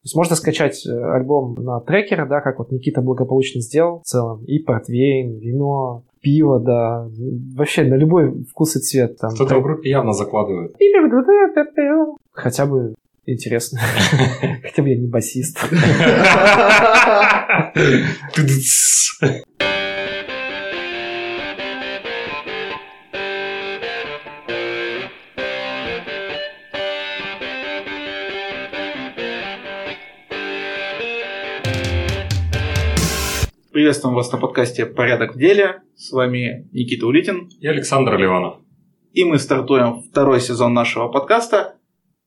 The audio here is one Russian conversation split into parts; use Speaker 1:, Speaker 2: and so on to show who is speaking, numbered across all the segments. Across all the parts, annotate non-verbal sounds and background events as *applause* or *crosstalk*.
Speaker 1: То есть можно скачать э, альбом на трекеры, да, как вот Никита благополучно сделал в целом. И портвейн, вино, пиво, да. Вообще на любой вкус и цвет. Там,
Speaker 2: Кто-то в группе явно закладывает.
Speaker 1: Хотя бы интересно. *laughs* Хотя бы я не басист. *laughs* *laughs*
Speaker 3: Приветствуем вас на подкасте «Порядок в деле». С вами Никита Улитин.
Speaker 2: И Александр Ливанов.
Speaker 3: И мы стартуем второй сезон нашего подкаста.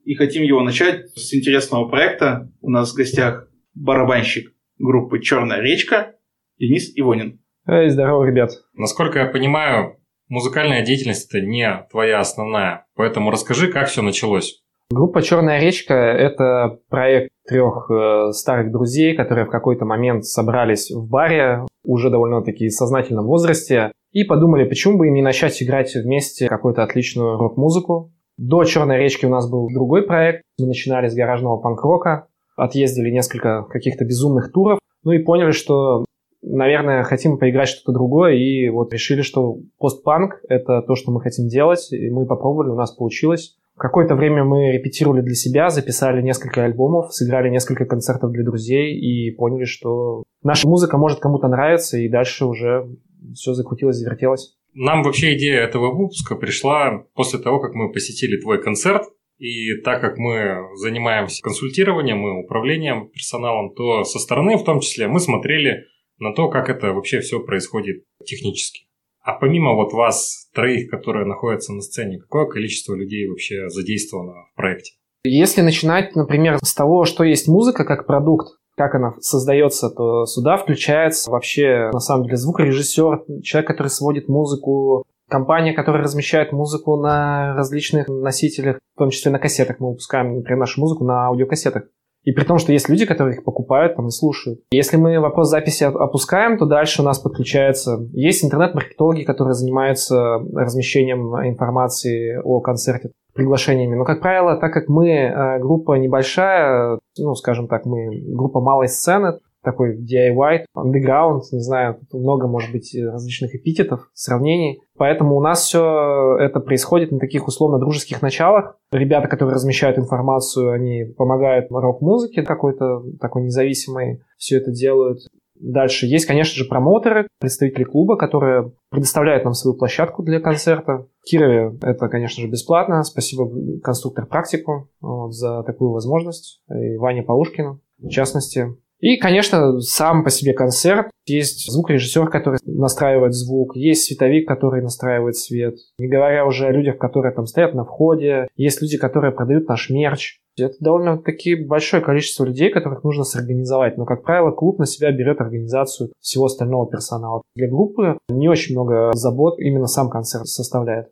Speaker 3: И хотим его начать с интересного проекта. У нас в гостях барабанщик группы «Черная речка» Денис Ивонин.
Speaker 1: Эй, здорово, ребят.
Speaker 2: Насколько я понимаю, музыкальная деятельность – это не твоя основная. Поэтому расскажи, как все началось.
Speaker 1: Группа «Черная речка» — это проект трех э, старых друзей, которые в какой-то момент собрались в баре, уже довольно-таки сознательном возрасте, и подумали, почему бы им не начать играть вместе какую-то отличную рок-музыку. До «Черной речки» у нас был другой проект. Мы начинали с гаражного панк-рока, отъездили несколько каких-то безумных туров, ну и поняли, что, наверное, хотим поиграть что-то другое, и вот решили, что постпанк — это то, что мы хотим делать, и мы попробовали, у нас получилось. Какое-то время мы репетировали для себя, записали несколько альбомов, сыграли несколько концертов для друзей и поняли, что наша музыка может кому-то нравиться, и дальше уже все закрутилось, завертелось.
Speaker 2: Нам вообще идея этого выпуска пришла после того, как мы посетили твой концерт. И так как мы занимаемся консультированием и управлением персоналом, то со стороны в том числе мы смотрели на то, как это вообще все происходит технически. А помимо вот вас, троих, которые находятся на сцене, какое количество людей вообще задействовано в проекте?
Speaker 1: Если начинать, например, с того, что есть музыка как продукт, как она создается, то сюда включается вообще, на самом деле, звукорежиссер, человек, который сводит музыку, компания, которая размещает музыку на различных носителях, в том числе на кассетах. Мы выпускаем, например, нашу музыку на аудиокассетах. И при том, что есть люди, которые их покупают там, и слушают. Если мы вопрос записи опускаем, то дальше у нас подключается... Есть интернет-маркетологи, которые занимаются размещением информации о концерте, приглашениями. Но, как правило, так как мы э, группа небольшая, ну, скажем так, мы группа малой сцены, такой DIY, underground, не знаю, много, может быть, различных эпитетов, сравнений. Поэтому у нас все это происходит на таких условно-дружеских началах. Ребята, которые размещают информацию, они помогают рок-музыке какой-то такой независимой, все это делают. Дальше есть, конечно же, промоутеры, представители клуба, которые предоставляют нам свою площадку для концерта. Кирове это, конечно же, бесплатно. Спасибо конструктор практику вот, за такую возможность. И Ване Полушкину, в частности. И, конечно, сам по себе концерт. Есть звукорежиссер, который настраивает звук, есть световик, который настраивает свет. Не говоря уже о людях, которые там стоят на входе. Есть люди, которые продают наш мерч. Это довольно-таки большое количество людей, которых нужно сорганизовать. Но, как правило, клуб на себя берет организацию всего остального персонала. Для группы не очень много забот именно сам концерт составляет.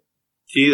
Speaker 3: И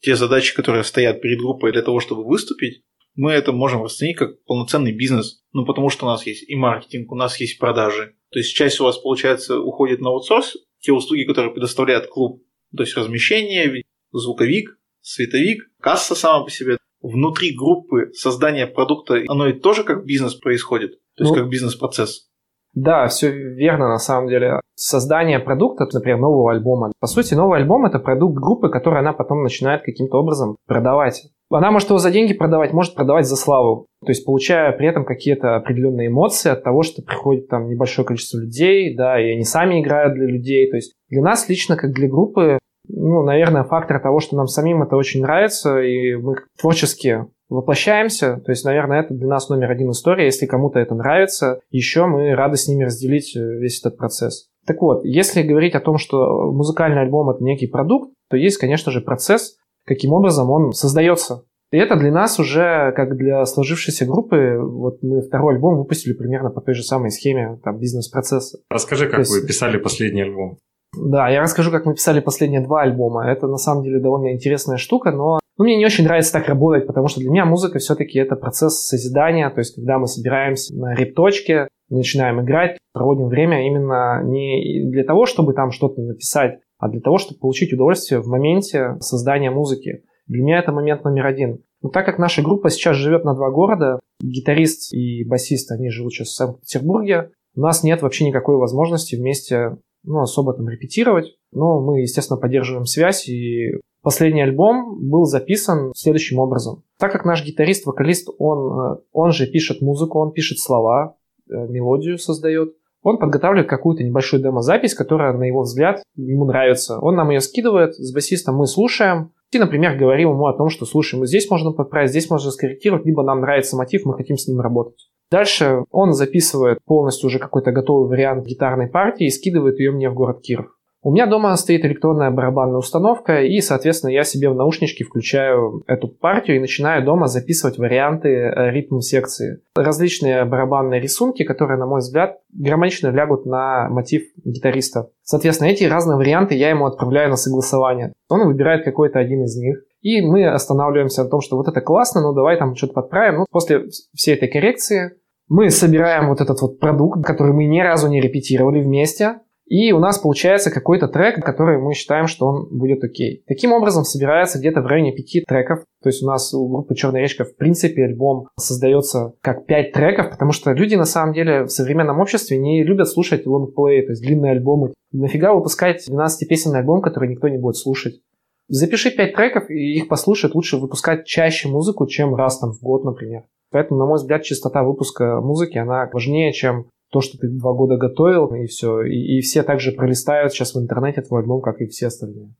Speaker 3: те задачи, которые стоят перед группой для того, чтобы выступить, мы это можем расценить как полноценный бизнес. Ну, потому что у нас есть и маркетинг, у нас есть продажи. То есть часть у вас, получается, уходит на аутсорс, те услуги, которые предоставляет клуб. То есть размещение, звуковик, световик, касса сама по себе. Внутри группы создание продукта, оно и тоже как бизнес происходит. То есть ну, как бизнес-процесс.
Speaker 1: Да, все верно на самом деле. Создание продукта, например, нового альбома. По сути, новый альбом это продукт группы, который она потом начинает каким-то образом продавать. Она может его за деньги продавать, может продавать за славу. То есть получая при этом какие-то определенные эмоции от того, что приходит там небольшое количество людей, да, и они сами играют для людей. То есть для нас лично, как для группы, ну, наверное, фактор того, что нам самим это очень нравится, и мы творчески воплощаемся. То есть, наверное, это для нас номер один история. Если кому-то это нравится, еще мы рады с ними разделить э, весь этот процесс. Так вот, если говорить о том, что музыкальный альбом это некий продукт, то есть, конечно же, процесс, каким образом он создается. И это для нас уже, как для сложившейся группы, вот мы второй альбом выпустили примерно по той же самой схеме там, бизнес-процесса.
Speaker 2: Расскажи, как есть... вы писали последний альбом.
Speaker 1: Да, я расскажу, как мы писали последние два альбома. Это на самом деле довольно интересная штука, но ну, мне не очень нравится так работать, потому что для меня музыка все-таки это процесс созидания, то есть когда мы собираемся на репточке, начинаем играть, проводим время именно не для того, чтобы там что-то написать, а для того, чтобы получить удовольствие в моменте создания музыки. Для меня это момент номер один. Но так как наша группа сейчас живет на два города, гитарист и басист, они живут сейчас в Санкт-Петербурге, у нас нет вообще никакой возможности вместе ну, особо там репетировать. Но мы, естественно, поддерживаем связь, и последний альбом был записан следующим образом. Так как наш гитарист, вокалист, он, э, он же пишет музыку, он пишет слова, э, мелодию создает, он подготавливает какую-то небольшую демозапись, которая, на его взгляд, ему нравится. Он нам ее скидывает, с басистом мы слушаем, и, например, говорим ему о том, что, слушай, здесь можно подправить, здесь можно скорректировать, либо нам нравится мотив, мы хотим с ним работать. Дальше он записывает полностью уже какой-то готовый вариант гитарной партии и скидывает ее мне в город Киров. У меня дома стоит электронная барабанная установка, и, соответственно, я себе в наушнички включаю эту партию и начинаю дома записывать варианты э, ритм секции. Различные барабанные рисунки, которые, на мой взгляд, гармонично лягут на мотив гитариста. Соответственно, эти разные варианты я ему отправляю на согласование. Он выбирает какой-то один из них. И мы останавливаемся на том, что вот это классно, ну давай там что-то подправим. Ну, после всей этой коррекции мы собираем вот этот вот продукт, который мы ни разу не репетировали вместе, и у нас получается какой-то трек, который мы считаем, что он будет окей. Таким образом собирается где-то в районе пяти треков. То есть у нас у группы Черная речка в принципе альбом создается как пять треков, потому что люди на самом деле в современном обществе не любят слушать лонгплей, то есть длинные альбомы. Нафига выпускать 12-песенный альбом, который никто не будет слушать? Запиши пять треков и их послушать. Лучше выпускать чаще музыку, чем раз там в год, например. Поэтому, на мой взгляд, частота выпуска музыки, она важнее, чем то, что ты два года готовил, и все. И, и все также пролистают сейчас в интернете твой альбом, как и все остальные.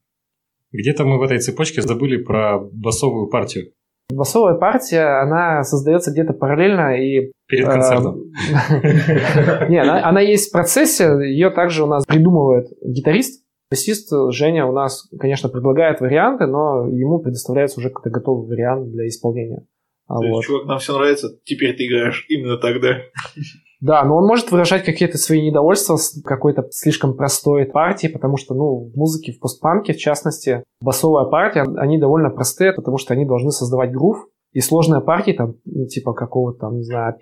Speaker 2: Где-то мы в этой цепочке забыли про басовую партию.
Speaker 1: Басовая партия, она создается где-то параллельно и...
Speaker 2: Перед концертом. *laughs*
Speaker 1: Не, она есть в процессе, ее также у нас придумывает гитарист, Басист Женя у нас, конечно, предлагает варианты, но ему предоставляется уже какой-то готовый вариант для исполнения.
Speaker 3: А вот. чувак, нам все нравится, теперь ты играешь именно тогда. *laughs*
Speaker 1: Да, но он может выражать какие-то свои недовольства с какой-то слишком простой партией, потому что, ну, в музыке, в постпанке, в частности, басовая партия, они довольно простые, потому что они должны создавать грув, и сложные партии, там, типа какого-то, там, не знаю,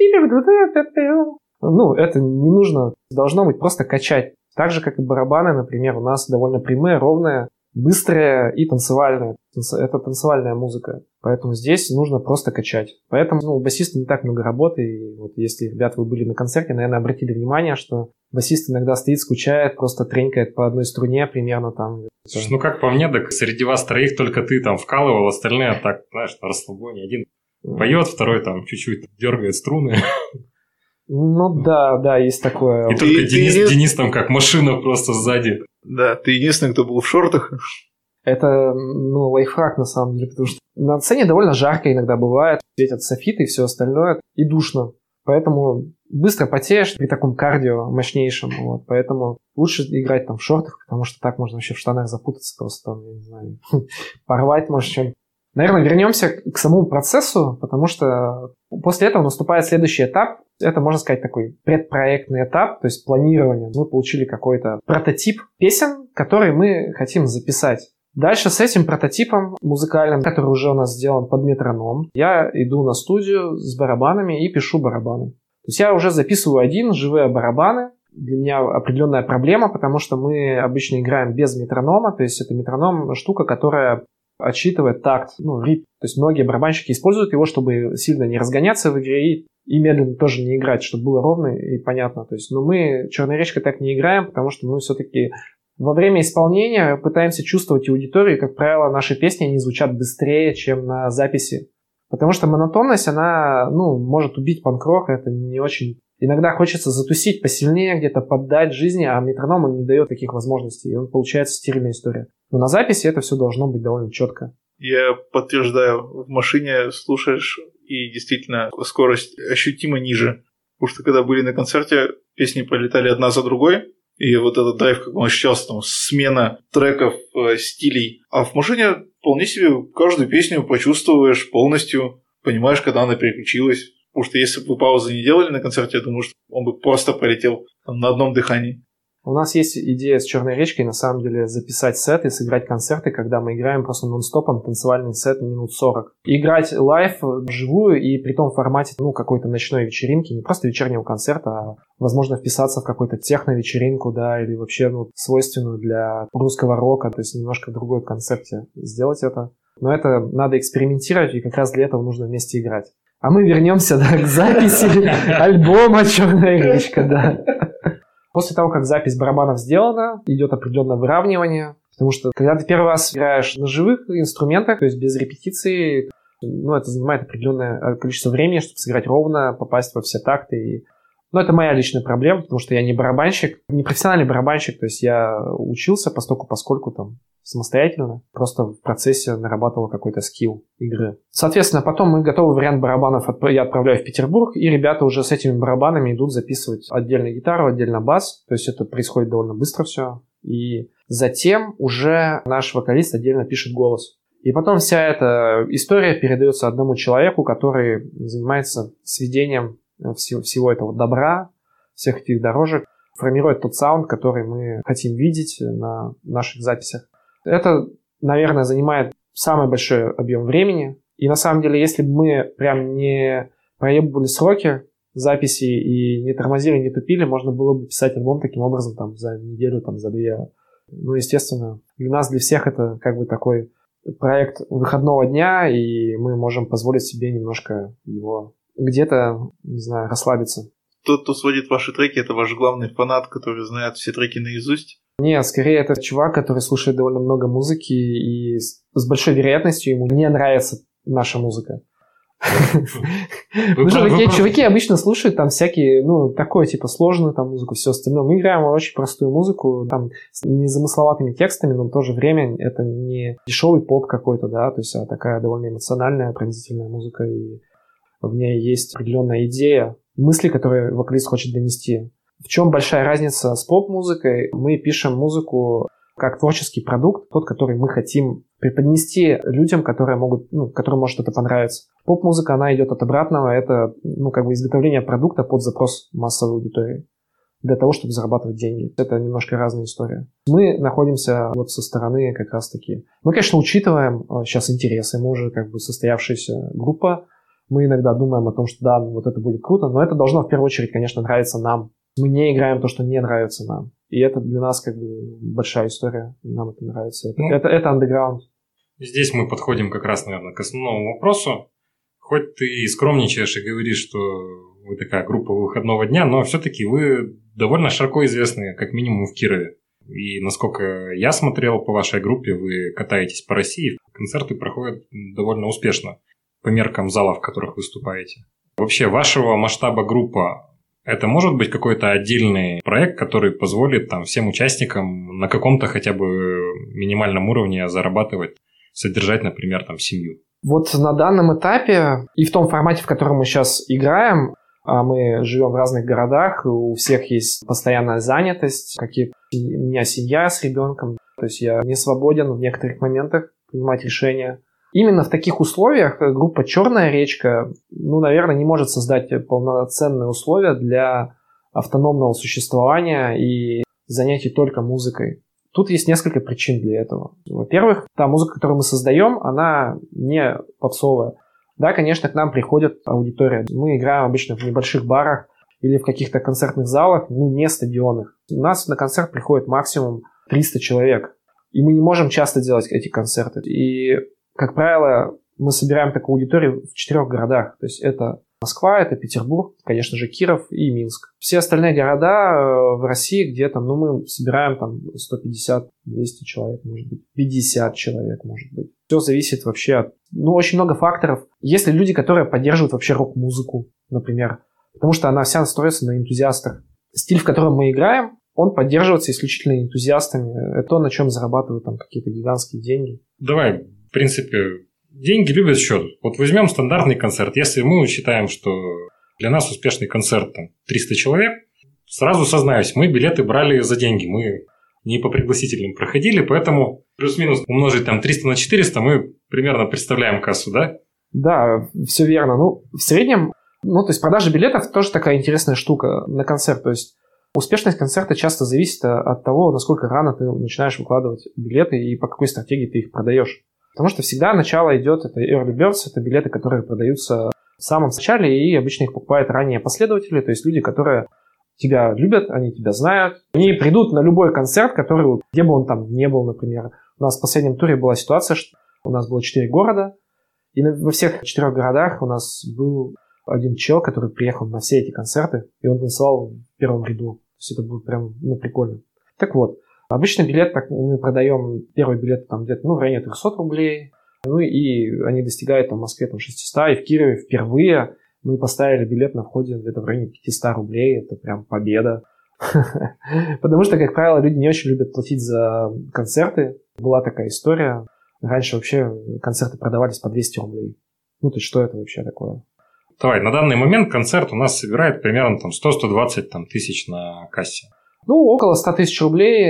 Speaker 1: ну, это не нужно, должно быть просто качать. Так же, как и барабаны, например, у нас довольно прямые, ровные, быстрая и танцевальная. Это танцевальная музыка. Поэтому здесь нужно просто качать. Поэтому ну, у басиста не так много работы. И вот если, ребята, вы были на концерте, наверное, обратили внимание, что басист иногда стоит, скучает, просто тренькает по одной струне примерно там.
Speaker 2: Слушай, ну как по мне, так среди вас троих только ты там вкалывал, остальные так, знаешь, на расслабоне. Один поет, второй там чуть-чуть дергает струны.
Speaker 1: Ну да, да, есть такое.
Speaker 2: И только Денис, Денис там как машина просто сзади.
Speaker 3: Да, ты единственный, кто был в шортах.
Speaker 1: Это, ну, лайфхак на самом деле, потому что на сцене довольно жарко иногда бывает, светят софиты и все остальное, и душно. Поэтому быстро потеешь при таком кардио мощнейшем. Вот. Поэтому лучше играть там в шортах, потому что так можно вообще в штанах запутаться просто, там, я не знаю, *laughs* порвать может что-нибудь. Наверное, вернемся к самому процессу, потому что после этого наступает следующий этап. Это, можно сказать, такой предпроектный этап, то есть планирование. Мы получили какой-то прототип песен, который мы хотим записать. Дальше с этим прототипом музыкальным, который уже у нас сделан под метроном, я иду на студию с барабанами и пишу барабаны. То есть я уже записываю один, живые барабаны. Для меня определенная проблема, потому что мы обычно играем без метронома, то есть это метроном штука, которая отсчитывает такт, ну, рип. То есть многие барабанщики используют его, чтобы сильно не разгоняться в игре и, и медленно тоже не играть, чтобы было ровно и понятно. То есть, но мы Черной речкой так не играем, потому что мы все-таки во время исполнения пытаемся чувствовать аудиторию, как правило, наши песни они звучат быстрее, чем на записи. Потому что монотонность, она, ну, может убить панк-рок, это не очень... Иногда хочется затусить посильнее, где-то поддать жизни, а метроном он не дает таких возможностей, и он получается стерильная история. Но на записи это все должно быть довольно четко.
Speaker 3: Я подтверждаю, в машине слушаешь, и действительно скорость ощутимо ниже. Потому что когда были на концерте, песни полетали одна за другой, и вот этот драйв, как он ощущался, там, смена треков, э, стилей. А в машине вполне себе каждую песню почувствуешь полностью, понимаешь, когда она переключилась. Потому что если бы паузы не делали на концерте, я думаю, что он бы просто полетел там, на одном дыхании.
Speaker 1: У нас есть идея с Черной речкой, на самом деле, записать сет и сыграть концерты, когда мы играем просто нон-стопом танцевальный сет минут 40. И играть live вживую и при том формате, ну, какой-то ночной вечеринки, не просто вечернего концерта, а, возможно, вписаться в какую-то техно-вечеринку, да, или вообще, ну, свойственную для русского рока, то есть немножко в другой концепте сделать это. Но это надо экспериментировать, и как раз для этого нужно вместе играть. А мы вернемся да, к записи *laughs* альбома «Черная речка». Да. После того, как запись барабанов сделана, идет определенное выравнивание, потому что когда ты первый раз играешь на живых инструментах, то есть без репетиции, ну, это занимает определенное количество времени, чтобы сыграть ровно, попасть во все такты. И... Но это моя личная проблема, потому что я не барабанщик, не профессиональный барабанщик, то есть я учился постольку, поскольку там самостоятельно, просто в процессе нарабатывал какой-то скилл игры. Соответственно, потом мы готовый вариант барабанов я отправляю в Петербург, и ребята уже с этими барабанами идут записывать отдельно гитару, отдельно бас, то есть это происходит довольно быстро все. И затем уже наш вокалист отдельно пишет голос. И потом вся эта история передается одному человеку, который занимается сведением всего, всего этого добра, всех этих дорожек, формирует тот саунд, который мы хотим видеть на наших записях. Это, наверное, занимает самый большой объем времени. И на самом деле, если бы мы прям не проебывали сроки записи и не тормозили, не тупили, можно было бы писать альбом таким образом там за неделю, там за две. Ну, естественно, для нас, для всех это как бы такой проект выходного дня, и мы можем позволить себе немножко его где-то, не знаю, расслабиться.
Speaker 3: Тот, кто сводит ваши треки, это ваш главный фанат, который знает все треки наизусть?
Speaker 1: Не, скорее это чувак, который слушает довольно много музыки, и с большой вероятностью ему не нравится наша музыка. Ну, чуваки, чуваки обычно слушают там всякие, ну, такое, типа, сложную там музыку, все остальное. Мы играем очень простую музыку, там, с незамысловатыми текстами, но в то же время это не дешевый поп какой-то, да, то есть а такая довольно эмоциональная, пронзительная музыка, и в ней есть определенная идея, мысли, которые вокалист хочет донести. В чем большая разница с поп-музыкой? Мы пишем музыку как творческий продукт, тот, который мы хотим преподнести людям, которые могут, ну, которым может это понравиться. Поп-музыка, она идет от обратного, это, ну, как бы изготовление продукта под запрос массовой аудитории для того, чтобы зарабатывать деньги. Это немножко разная история. Мы находимся вот со стороны как раз-таки... Мы, конечно, учитываем сейчас э, интересы, мы уже как бы состоявшаяся группа, мы иногда думаем о том, что да, вот это будет круто, но это должно в первую очередь, конечно, нравиться нам. Мы не играем то, что не нравится нам. И это для нас как бы большая история. Нам это нравится. Это, ну, это, это underground.
Speaker 2: Здесь мы подходим как раз, наверное, к основному вопросу. Хоть ты и скромничаешь и говоришь, что вы такая группа выходного дня, но все-таки вы довольно широко известны, как минимум в Кирове. И насколько я смотрел по вашей группе, вы катаетесь по России, концерты проходят довольно успешно по меркам залов, в которых выступаете. Вообще, вашего масштаба группа это может быть какой-то отдельный проект, который позволит там, всем участникам на каком-то хотя бы минимальном уровне зарабатывать, содержать, например, там, семью.
Speaker 1: Вот на данном этапе и в том формате, в котором мы сейчас играем, а мы живем в разных городах, у всех есть постоянная занятость, какие у меня семья с ребенком, то есть я не свободен в некоторых моментах принимать решения. Именно в таких условиях группа «Черная речка», ну, наверное, не может создать полноценные условия для автономного существования и занятий только музыкой. Тут есть несколько причин для этого. Во-первых, та музыка, которую мы создаем, она не попсовая. Да, конечно, к нам приходит аудитория. Мы играем обычно в небольших барах или в каких-то концертных залах, ну, не стадионных. У нас на концерт приходит максимум 300 человек. И мы не можем часто делать эти концерты. И как правило, мы собираем такую аудиторию в четырех городах. То есть это Москва, это Петербург, конечно же, Киров и Минск. Все остальные города э, в России, где там, ну, мы собираем там 150-200 человек, может быть, 50 человек, может быть. Все зависит вообще от, ну, очень много факторов. Есть ли люди, которые поддерживают вообще рок-музыку, например, потому что она вся строится на энтузиастах. Стиль, в котором мы играем, он поддерживается исключительно энтузиастами. Это то, на чем зарабатывают там какие-то гигантские деньги.
Speaker 2: Давай в принципе, деньги любят счет. Вот возьмем стандартный концерт. Если мы считаем, что для нас успешный концерт там 300 человек, сразу сознаюсь, мы билеты брали за деньги. Мы не по пригласительным проходили, поэтому плюс-минус умножить там 300 на 400, мы примерно представляем кассу, да?
Speaker 1: Да, все верно. Ну, в среднем, ну, то есть продажа билетов тоже такая интересная штука на концерт. То есть успешность концерта часто зависит от того, насколько рано ты начинаешь выкладывать билеты и по какой стратегии ты их продаешь. Потому что всегда начало идет, это early birds, это билеты, которые продаются в самом начале, и обычно их покупают ранее последователи, то есть люди, которые тебя любят, они тебя знают. Они придут на любой концерт, который, где бы он там не был, например. У нас в последнем туре была ситуация, что У нас было четыре города, и во всех четырех городах у нас был один чел, который приехал на все эти концерты, и он танцевал в первом ряду. То есть это было прям, ну, прикольно. Так вот, обычно билет так, мы продаем, первый билет там где-то, ну, в районе 300 рублей, ну, и они достигают там в Москве там 600, и в Кирове впервые мы поставили билет на входе где-то в районе 500 рублей, это прям победа. *laughs* Потому что, как правило, люди не очень любят платить за концерты. Была такая история. Раньше вообще концерты продавались по 200 рублей. Ну, то есть что это вообще такое?
Speaker 2: Давай, на данный момент концерт у нас собирает примерно там 100-120 там, тысяч на кассе.
Speaker 1: Ну, около 100 тысяч рублей,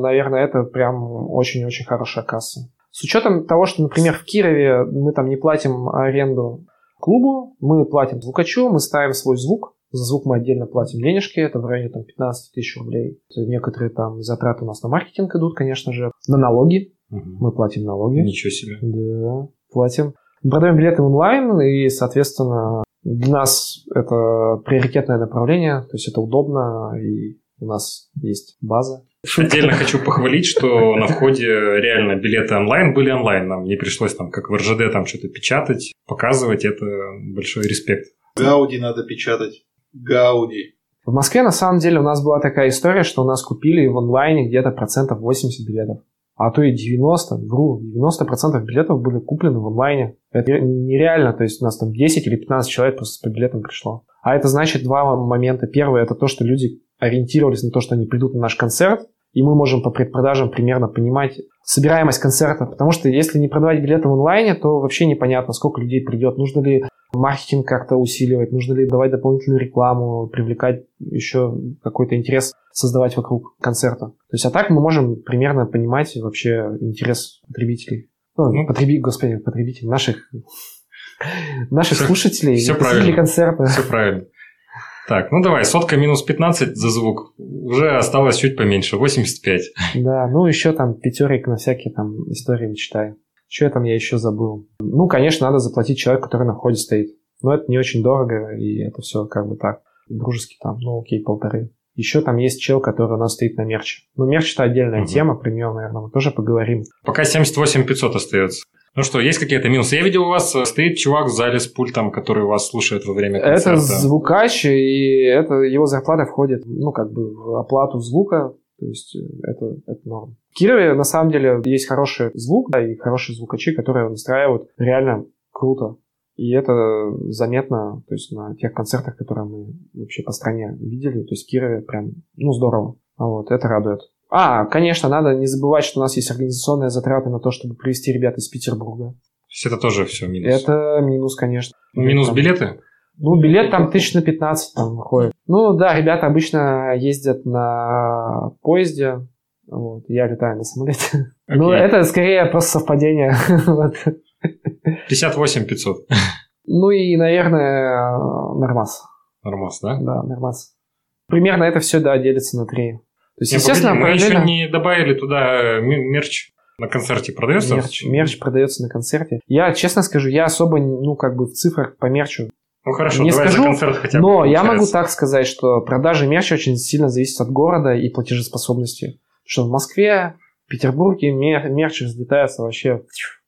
Speaker 1: наверное, это прям очень-очень хорошая касса. С учетом того, что, например, в Кирове мы там не платим аренду клубу, мы платим звукачу, мы ставим свой звук, за звук мы отдельно платим денежки, это в районе там, 15 тысяч рублей. Некоторые там затраты у нас на маркетинг идут, конечно же, на налоги. Угу. Мы платим налоги.
Speaker 2: Ничего себе.
Speaker 1: Да, платим. Мы продаем билеты онлайн, и, соответственно, для нас это приоритетное направление, то есть это удобно, и у нас есть база.
Speaker 2: Отдельно хочу похвалить, что на входе реально билеты онлайн были онлайн. Нам не пришлось там, как в РЖД, там что-то печатать, показывать. Это большой респект.
Speaker 3: Гауди надо печатать. Гауди.
Speaker 1: В Москве, на самом деле, у нас была такая история, что у нас купили в онлайне где-то процентов 80 билетов. А то и 90, вру, 90% билетов были куплены в онлайне. Это нереально, то есть у нас там 10 или 15 человек просто по билетам пришло. А это значит два момента. Первый – это то, что люди ориентировались на то, что они придут на наш концерт, и мы можем по предпродажам примерно понимать собираемость концерта, потому что если не продавать билеты в онлайне, то вообще непонятно, сколько людей придет, нужно ли маркетинг как-то усиливать, нужно ли давать дополнительную рекламу, привлекать еще какой-то интерес создавать вокруг концерта. То есть, а так мы можем примерно понимать вообще интерес потребителей. Ну, ну потреби, господи, потребителей, наших, *laughs* наших все, слушателей,
Speaker 2: все правильно. концерта. Все правильно. Так, ну давай, сотка минус 15 за звук. Уже осталось чуть поменьше, 85.
Speaker 1: Да, ну еще там пятерик на всякие там истории читай. Что я там я еще забыл? Ну, конечно, надо заплатить человеку, который на входе стоит. Но это не очень дорого, и это все как бы так, дружески там, ну окей, полторы. Еще там есть чел, который у нас стоит на мерче. Ну, мерч это отдельная угу. тема, про нее, наверное, мы тоже поговорим.
Speaker 2: Пока 78 500 остается. Ну что, есть какие-то минусы? Я видел, у вас э, стоит чувак в зале с пультом, который вас слушает во время концерта.
Speaker 1: Это звукач, и это, его зарплата входит, ну, как бы в оплату звука, то есть э, это, это норм. В Кирове, на самом деле, есть хороший звук, да, и хорошие звукачи, которые настраивают реально круто. И это заметно, то есть на тех концертах, которые мы вообще по стране видели, то есть в Кирове прям, ну, здорово. Вот, это радует. А, конечно, надо не забывать, что у нас есть организационные затраты на то, чтобы привести ребят из Петербурга. То
Speaker 2: есть это тоже все минус?
Speaker 1: Это минус, конечно.
Speaker 2: Минус там, билеты?
Speaker 1: Ну, билет там тысяч на 15 там выходит. Ну, да, ребята обычно ездят на поезде, вот, я летаю на самолете. Okay. Ну, это скорее просто совпадение. *laughs*
Speaker 2: 58 500.
Speaker 1: Ну и, наверное, нормас.
Speaker 2: Нормас, да?
Speaker 1: Да, нормас. Примерно это все, да, делится на три.
Speaker 2: То есть, естественно, погоди, мы параллельно... еще не добавили туда э, мерч. На концерте продается?
Speaker 1: Мерч, мерч продается на концерте. Я, честно скажу, я особо, ну, как бы в цифрах по мерчу
Speaker 2: ну хорошо,
Speaker 1: не
Speaker 2: давай
Speaker 1: скажу,
Speaker 2: за концерт хотя бы.
Speaker 1: Но получается. я могу так сказать, что продажи мерча очень сильно зависят от города и платежеспособности. Что в Москве, в Петербурге мерч разлетается вообще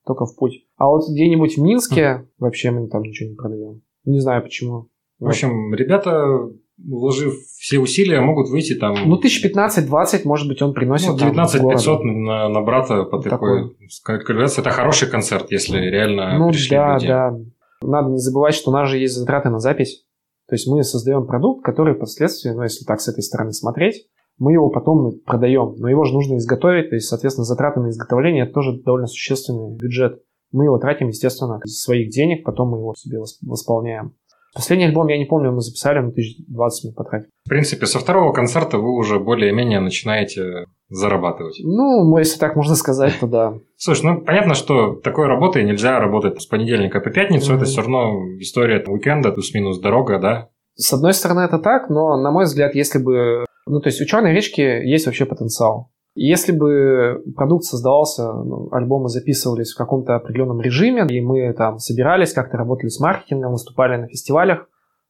Speaker 1: только в путь. А вот где-нибудь в Минске mm. вообще мы там ничего не продаем. Не знаю почему.
Speaker 2: В общем, ребята вложив все усилия, могут выйти там...
Speaker 1: Ну, тысяч 15-20, может быть, он приносит ну,
Speaker 2: 19 500 на, на брата по такой... такой. Это хороший концерт, если реально
Speaker 1: ну,
Speaker 2: пришли
Speaker 1: да,
Speaker 2: люди.
Speaker 1: да. Надо не забывать, что у нас же есть затраты на запись. То есть мы создаем продукт, который впоследствии, ну, если так с этой стороны смотреть, мы его потом продаем. Но его же нужно изготовить, то есть, соответственно, затраты на изготовление – это тоже довольно существенный бюджет. Мы его тратим, естественно, из своих денег, потом мы его себе восполняем. Последний альбом, я не помню, мы записали, но 1020 мы потратили.
Speaker 2: В принципе, со второго концерта вы уже более-менее начинаете зарабатывать.
Speaker 1: Ну, если так можно сказать, то да.
Speaker 2: Слушай, ну понятно, что такой работой нельзя работать с понедельника по пятницу. Mm-hmm. Это все равно история уикенда, плюс-минус дорога, да?
Speaker 1: С одной стороны, это так, но, на мой взгляд, если бы... Ну, то есть у черной речки есть вообще потенциал. Если бы продукт создавался, ну, альбомы записывались в каком-то определенном режиме, и мы там собирались, как-то работали с маркетингом, выступали на фестивалях,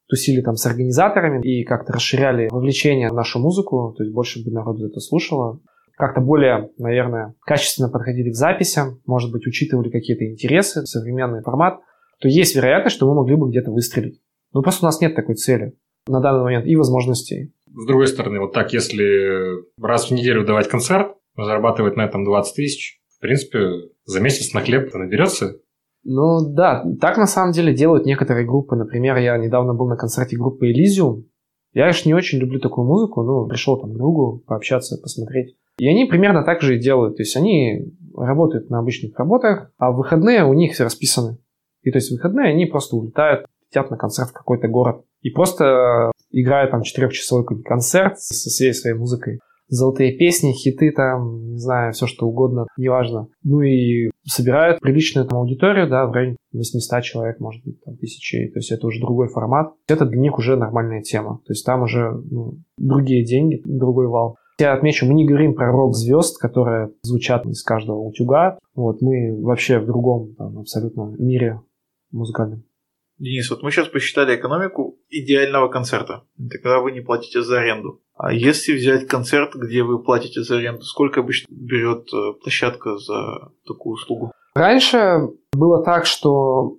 Speaker 1: тусили там с организаторами и как-то расширяли вовлечение в нашу музыку, то есть больше бы народу это слушало, как-то более, наверное, качественно подходили к записям, может быть, учитывали какие-то интересы, современный формат, то есть вероятность, что мы могли бы где-то выстрелить. Но просто у нас нет такой цели на данный момент и возможностей.
Speaker 2: С другой стороны, вот так, если раз в неделю давать концерт, зарабатывать на этом 20 тысяч, в принципе, за месяц на хлеб наберется.
Speaker 1: Ну да, так на самом деле делают некоторые группы. Например, я недавно был на концерте группы Elysium. Я, конечно, не очень люблю такую музыку, но пришел там к другу пообщаться, посмотреть. И они примерно так же и делают. То есть они работают на обычных работах, а в выходные у них все расписаны. И то есть в выходные они просто улетают, летят на концерт в какой-то город. И просто играют там четырехчасовой концерт со всей своей музыкой золотые песни, хиты там, не знаю, все что угодно, неважно. Ну и собирают приличную там аудиторию, да, в районе 800 человек, может быть, там, тысячи, то есть это уже другой формат. Это для них уже нормальная тема, то есть там уже ну, другие деньги, другой вал. Я отмечу, мы не говорим про рок-звезд, которые звучат из каждого утюга. Вот, мы вообще в другом там, абсолютно мире музыкальном.
Speaker 3: Денис, вот мы сейчас посчитали экономику идеального концерта. Это когда вы не платите за аренду. А если взять концерт, где вы платите за аренду, сколько обычно берет э, площадка за такую услугу?
Speaker 1: Раньше было так, что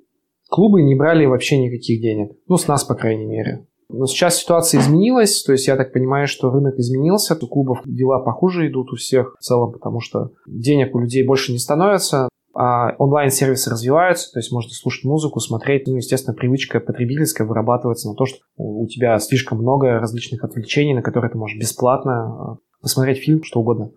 Speaker 1: клубы не брали вообще никаких денег. Ну, с нас, по крайней мере. Но сейчас ситуация изменилась, то есть я так понимаю, что рынок изменился, у клубов дела похуже идут у всех в целом, потому что денег у людей больше не становится, онлайн-сервисы развиваются, то есть можно слушать музыку, смотреть. Ну, естественно, привычка потребительская вырабатывается на то, что у тебя слишком много различных отвлечений, на которые ты можешь бесплатно а, посмотреть фильм, что угодно.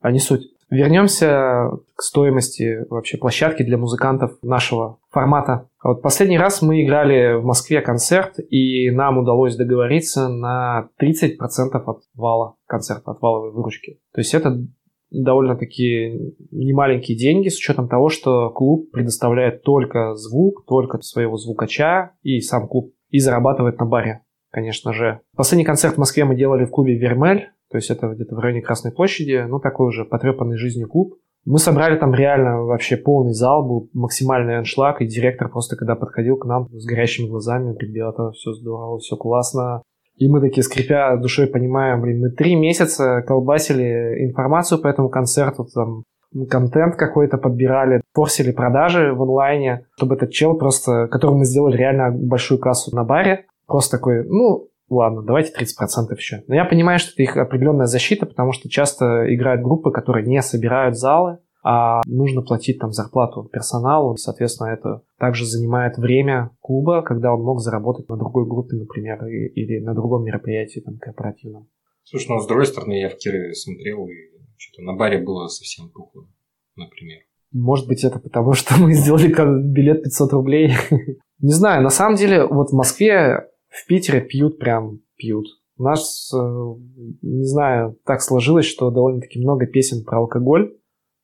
Speaker 1: А не суть. Вернемся к стоимости вообще площадки для музыкантов нашего формата. Вот последний раз мы играли в Москве концерт, и нам удалось договориться на 30% от вала концерта, от валовой выручки. То есть это довольно-таки немаленькие деньги с учетом того, что клуб предоставляет только звук, только своего звукача и сам клуб, и зарабатывает на баре, конечно же. Последний концерт в Москве мы делали в клубе «Вермель», то есть это где-то в районе Красной площади, ну такой уже потрепанный жизнью клуб. Мы собрали там реально вообще полный зал, был максимальный аншлаг, и директор просто, когда подходил к нам с горящими глазами, ребята, все здорово, все классно, и мы такие, скрипя душой, понимаем, блин, мы три месяца колбасили информацию по этому концерту, там, контент какой-то подбирали, форсили продажи в онлайне, чтобы этот чел просто, которому мы сделали реально большую кассу на баре, просто такой, ну, ладно, давайте 30% еще. Но я понимаю, что это их определенная защита, потому что часто играют группы, которые не собирают залы, а нужно платить там зарплату персоналу, соответственно, это также занимает время клуба, когда он мог заработать на другой группе, например, или на другом мероприятии там корпоративном.
Speaker 2: Слушай, ну с другой стороны, я в Кирове смотрел, и что-то на баре было совсем тухло, например.
Speaker 1: Может быть, это потому, *laughs* что мы сделали билет 500 рублей. *laughs* Не знаю, на самом деле, вот в Москве, в Питере пьют прям пьют. У нас, э, не знаю, так сложилось, что довольно-таки много песен про алкоголь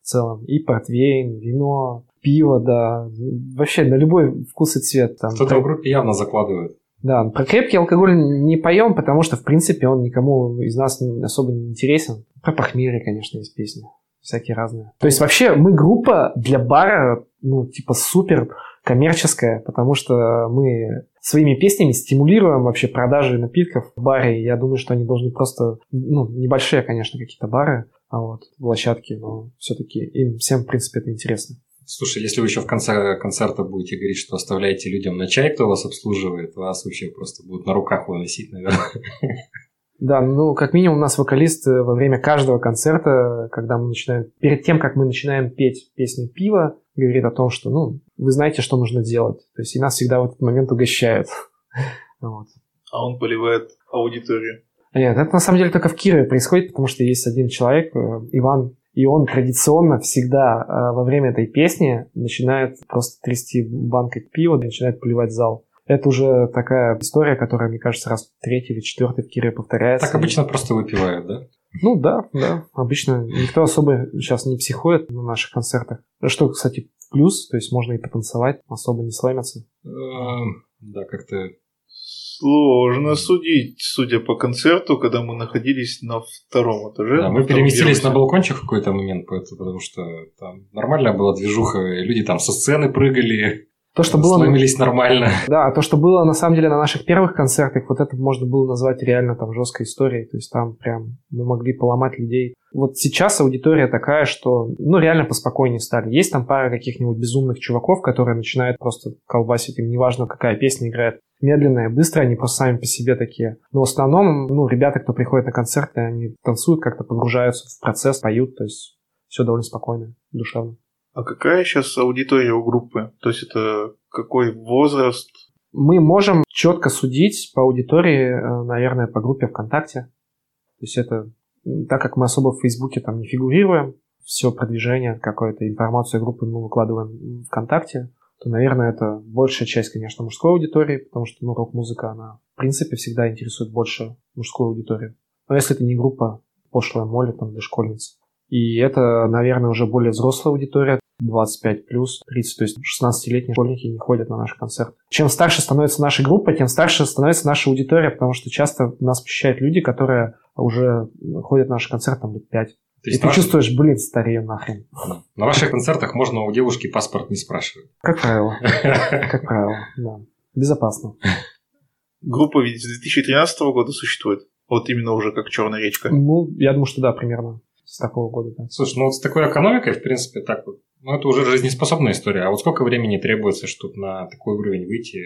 Speaker 1: целом. И портвейн, вино, пиво, да. Вообще на любой вкус и цвет.
Speaker 2: Там. Кто-то в группе явно закладывает.
Speaker 1: Да, про крепкий алкоголь не поем, потому что, в принципе, он никому из нас особо не интересен. Про похмелье, конечно, есть песни. Всякие разные. То есть, вообще, мы группа для бара, ну, типа, супер коммерческая, потому что мы своими песнями стимулируем вообще продажи напитков в баре. Я думаю, что они должны просто, ну, небольшие, конечно, какие-то бары, а вот площадки, но все-таки им всем, в принципе, это интересно.
Speaker 2: Слушай, если вы еще в конце концерта будете говорить, что оставляете людям на чай, кто вас обслуживает, вас вообще просто будут на руках выносить, наверное.
Speaker 1: Да, ну, как минимум, у нас вокалист э, во время каждого концерта, когда мы начинаем, перед тем, как мы начинаем петь песню «Пиво», говорит о том, что, ну, вы знаете, что нужно делать. То есть и нас всегда в этот момент угощают. *laughs*
Speaker 3: Вот. А он поливает аудиторию.
Speaker 1: Нет, это на самом деле только в Кирове происходит, потому что есть один человек, э, Иван, и он традиционно всегда э, во время этой песни начинает просто трясти банкой пива, начинает поливать зал. Это уже такая история, которая, мне кажется, раз третий или четвертый в Кирове повторяется.
Speaker 2: Так обычно просто выпивают, да?
Speaker 1: Ну да, да. Обычно никто особо сейчас не психует на наших концертах. Что, кстати, плюс, то есть можно и потанцевать, особо не сломятся.
Speaker 2: Эм, да, как-то
Speaker 3: Сложно судить, судя по концерту, когда мы находились на втором этаже.
Speaker 2: Да, мы переместились на балкончик в какой-то момент, потому что там нормальная была движуха, люди там со сцены прыгали, то, что было... Сломились нормально.
Speaker 1: Да, то, что было на самом деле на наших первых концертах, вот это можно было назвать реально там жесткой историей. То есть там прям мы могли поломать людей Вот сейчас аудитория такая, что, ну, реально поспокойнее стали. Есть там пара каких-нибудь безумных чуваков, которые начинают просто колбасить, им неважно, какая песня играет. Медленная, быстрая, они просто сами по себе такие. Но в основном, ну, ребята, кто приходит на концерты, они танцуют, как-то погружаются в процесс, поют, то есть все довольно спокойно, душевно.
Speaker 3: А какая сейчас аудитория у группы? То есть это какой возраст?
Speaker 1: Мы можем четко судить по аудитории, э, наверное, по группе ВКонтакте. То есть это так как мы особо в Фейсбуке там не фигурируем, все продвижение, какую-то информацию группы мы выкладываем ВКонтакте, то, наверное, это большая часть, конечно, мужской аудитории, потому что ну, рок-музыка, она, в принципе, всегда интересует больше мужскую аудиторию. Но если это не группа пошлая Молли, там, для школьниц. И это, наверное, уже более взрослая аудитория, 25 плюс, 30, то есть 16-летние школьники не ходят на наши концерты. Чем старше становится наша группа, тем старше становится наша аудитория, потому что часто нас посещают люди, которые уже ходят на наши концерты там лет 5. Есть и ты чувствуешь, блин, старею нахрен.
Speaker 2: На ваших концертах можно у девушки паспорт не спрашивать.
Speaker 1: Как правило. *laughs* Как правило, да. Безопасно.
Speaker 3: Группа ведь с 2013 года существует. Вот именно уже как Черная речка.
Speaker 1: Ну, я думаю, что да, примерно с такого года, да.
Speaker 2: Слушай, ну вот с такой экономикой, в принципе, так вот, ну это уже жизнеспособная история. А вот сколько времени требуется, чтобы на такой уровень выйти,